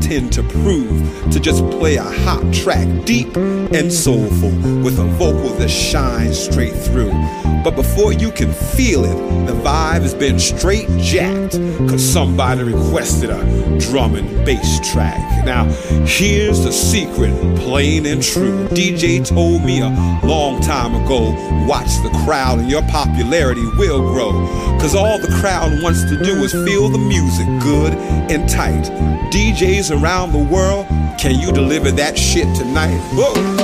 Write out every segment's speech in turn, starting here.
Tend to prove to just play a hot track deep and soulful with a vocal that shines straight through. But before you can feel it, the vibe has been straight jacked cause somebody requested a drum and bass track. Now, here's the secret, plain and true. DJ told me a long time ago, watch the crowd and your popularity will grow. Cause all the crowd wants to do is feel the music good and tight. DJs around the world, can you deliver that shit tonight? Whoa.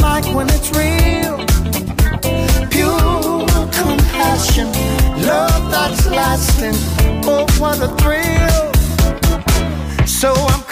like when it's real. Pure compassion, love that's lasting. Oh, what a thrill! So I'm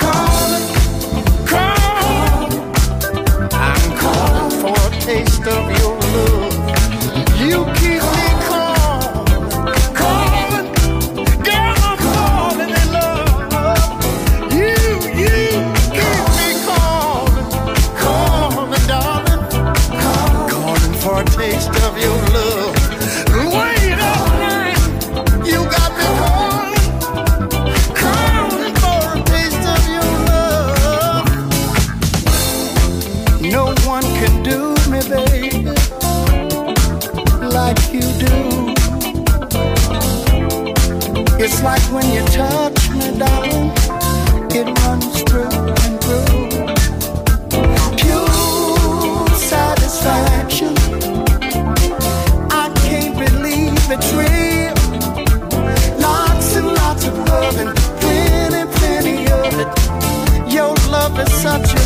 like when you touch me, darling, it runs through and through. Pure satisfaction. I can't believe it's real. Lots and lots of love and plenty, plenty of it. Your love is such a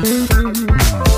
Mm-hmm.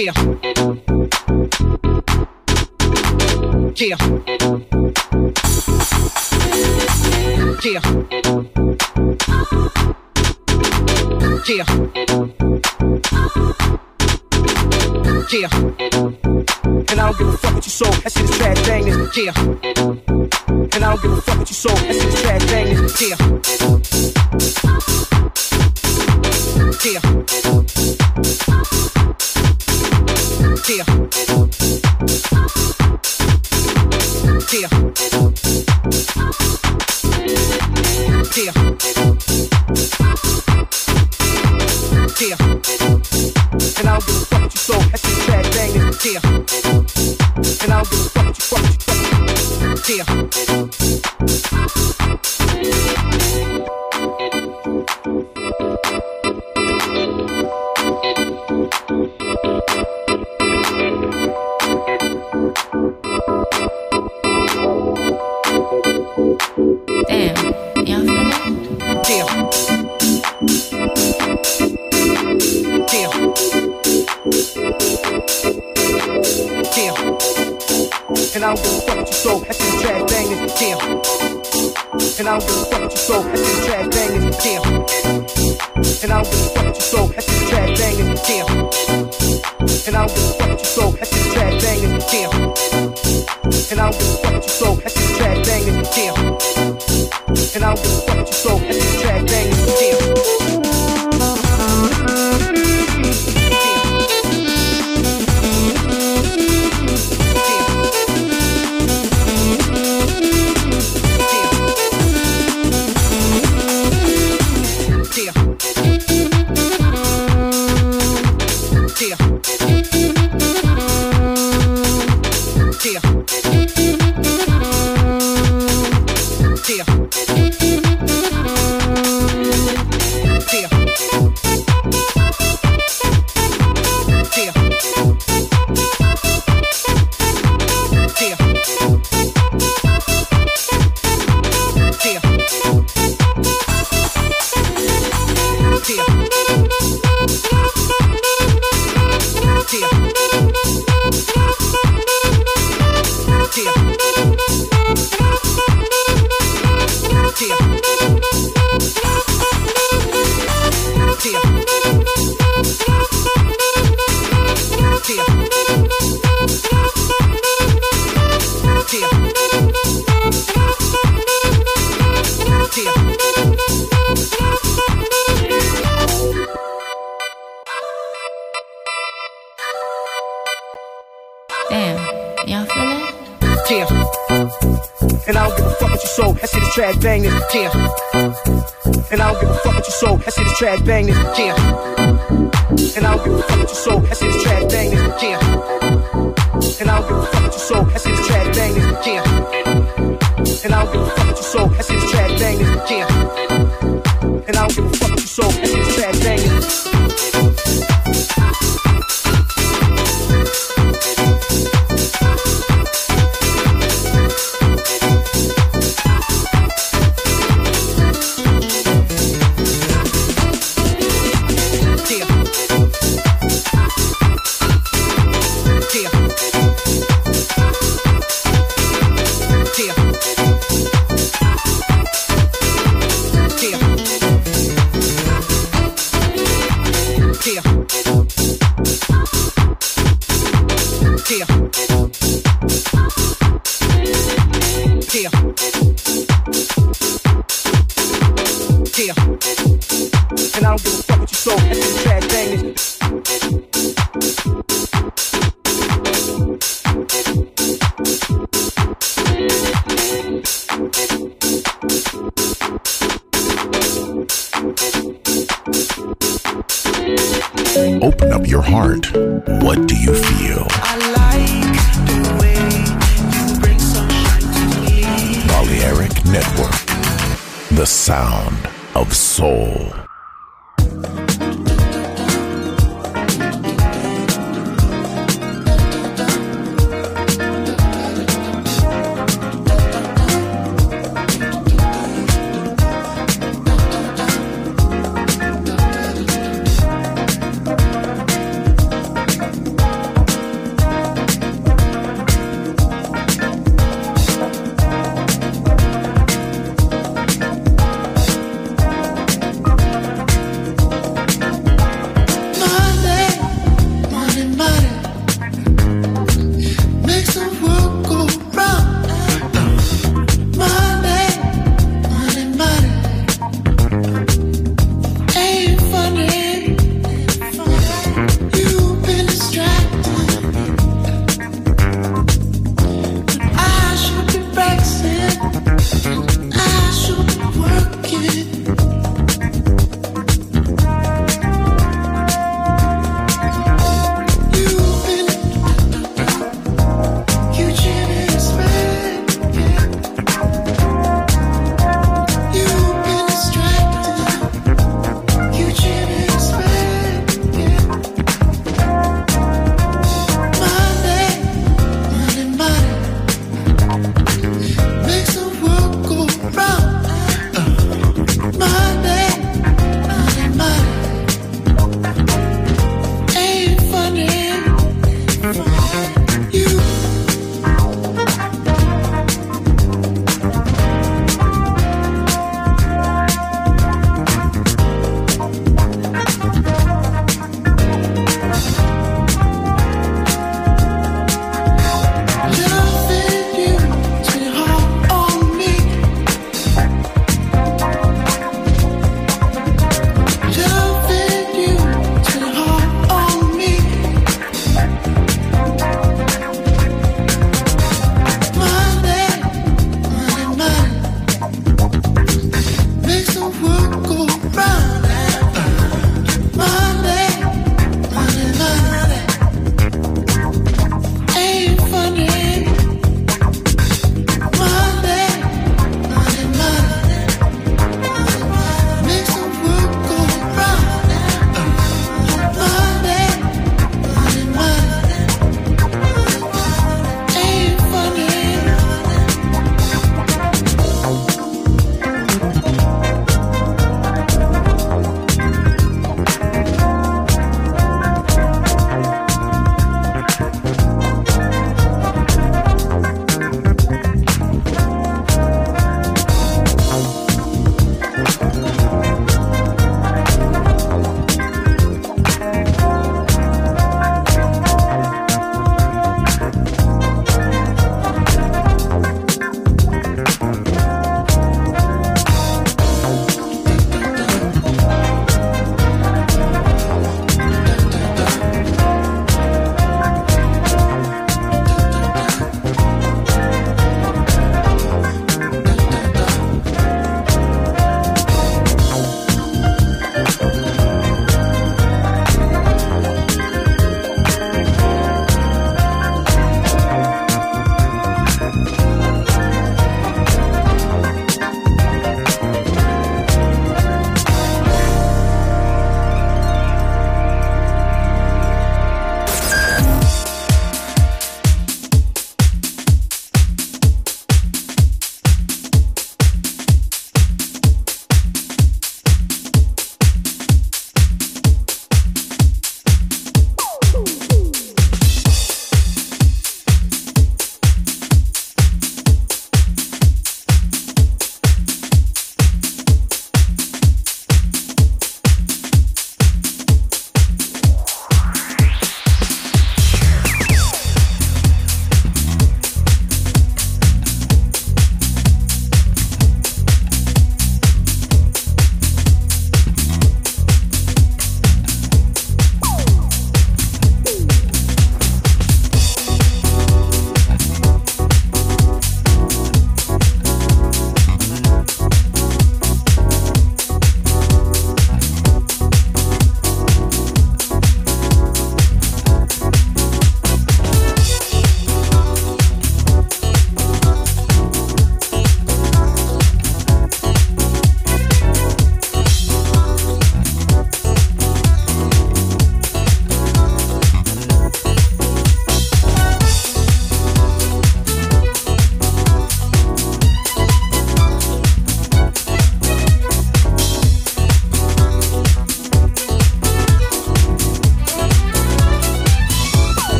Yeah. Yeah. Yeah. Yeah. Yeah. And I don't give a fuck what you saw. That shit is trash it. Yeah. And I don't give a fuck what you saw. That shit is trash it. Yeah.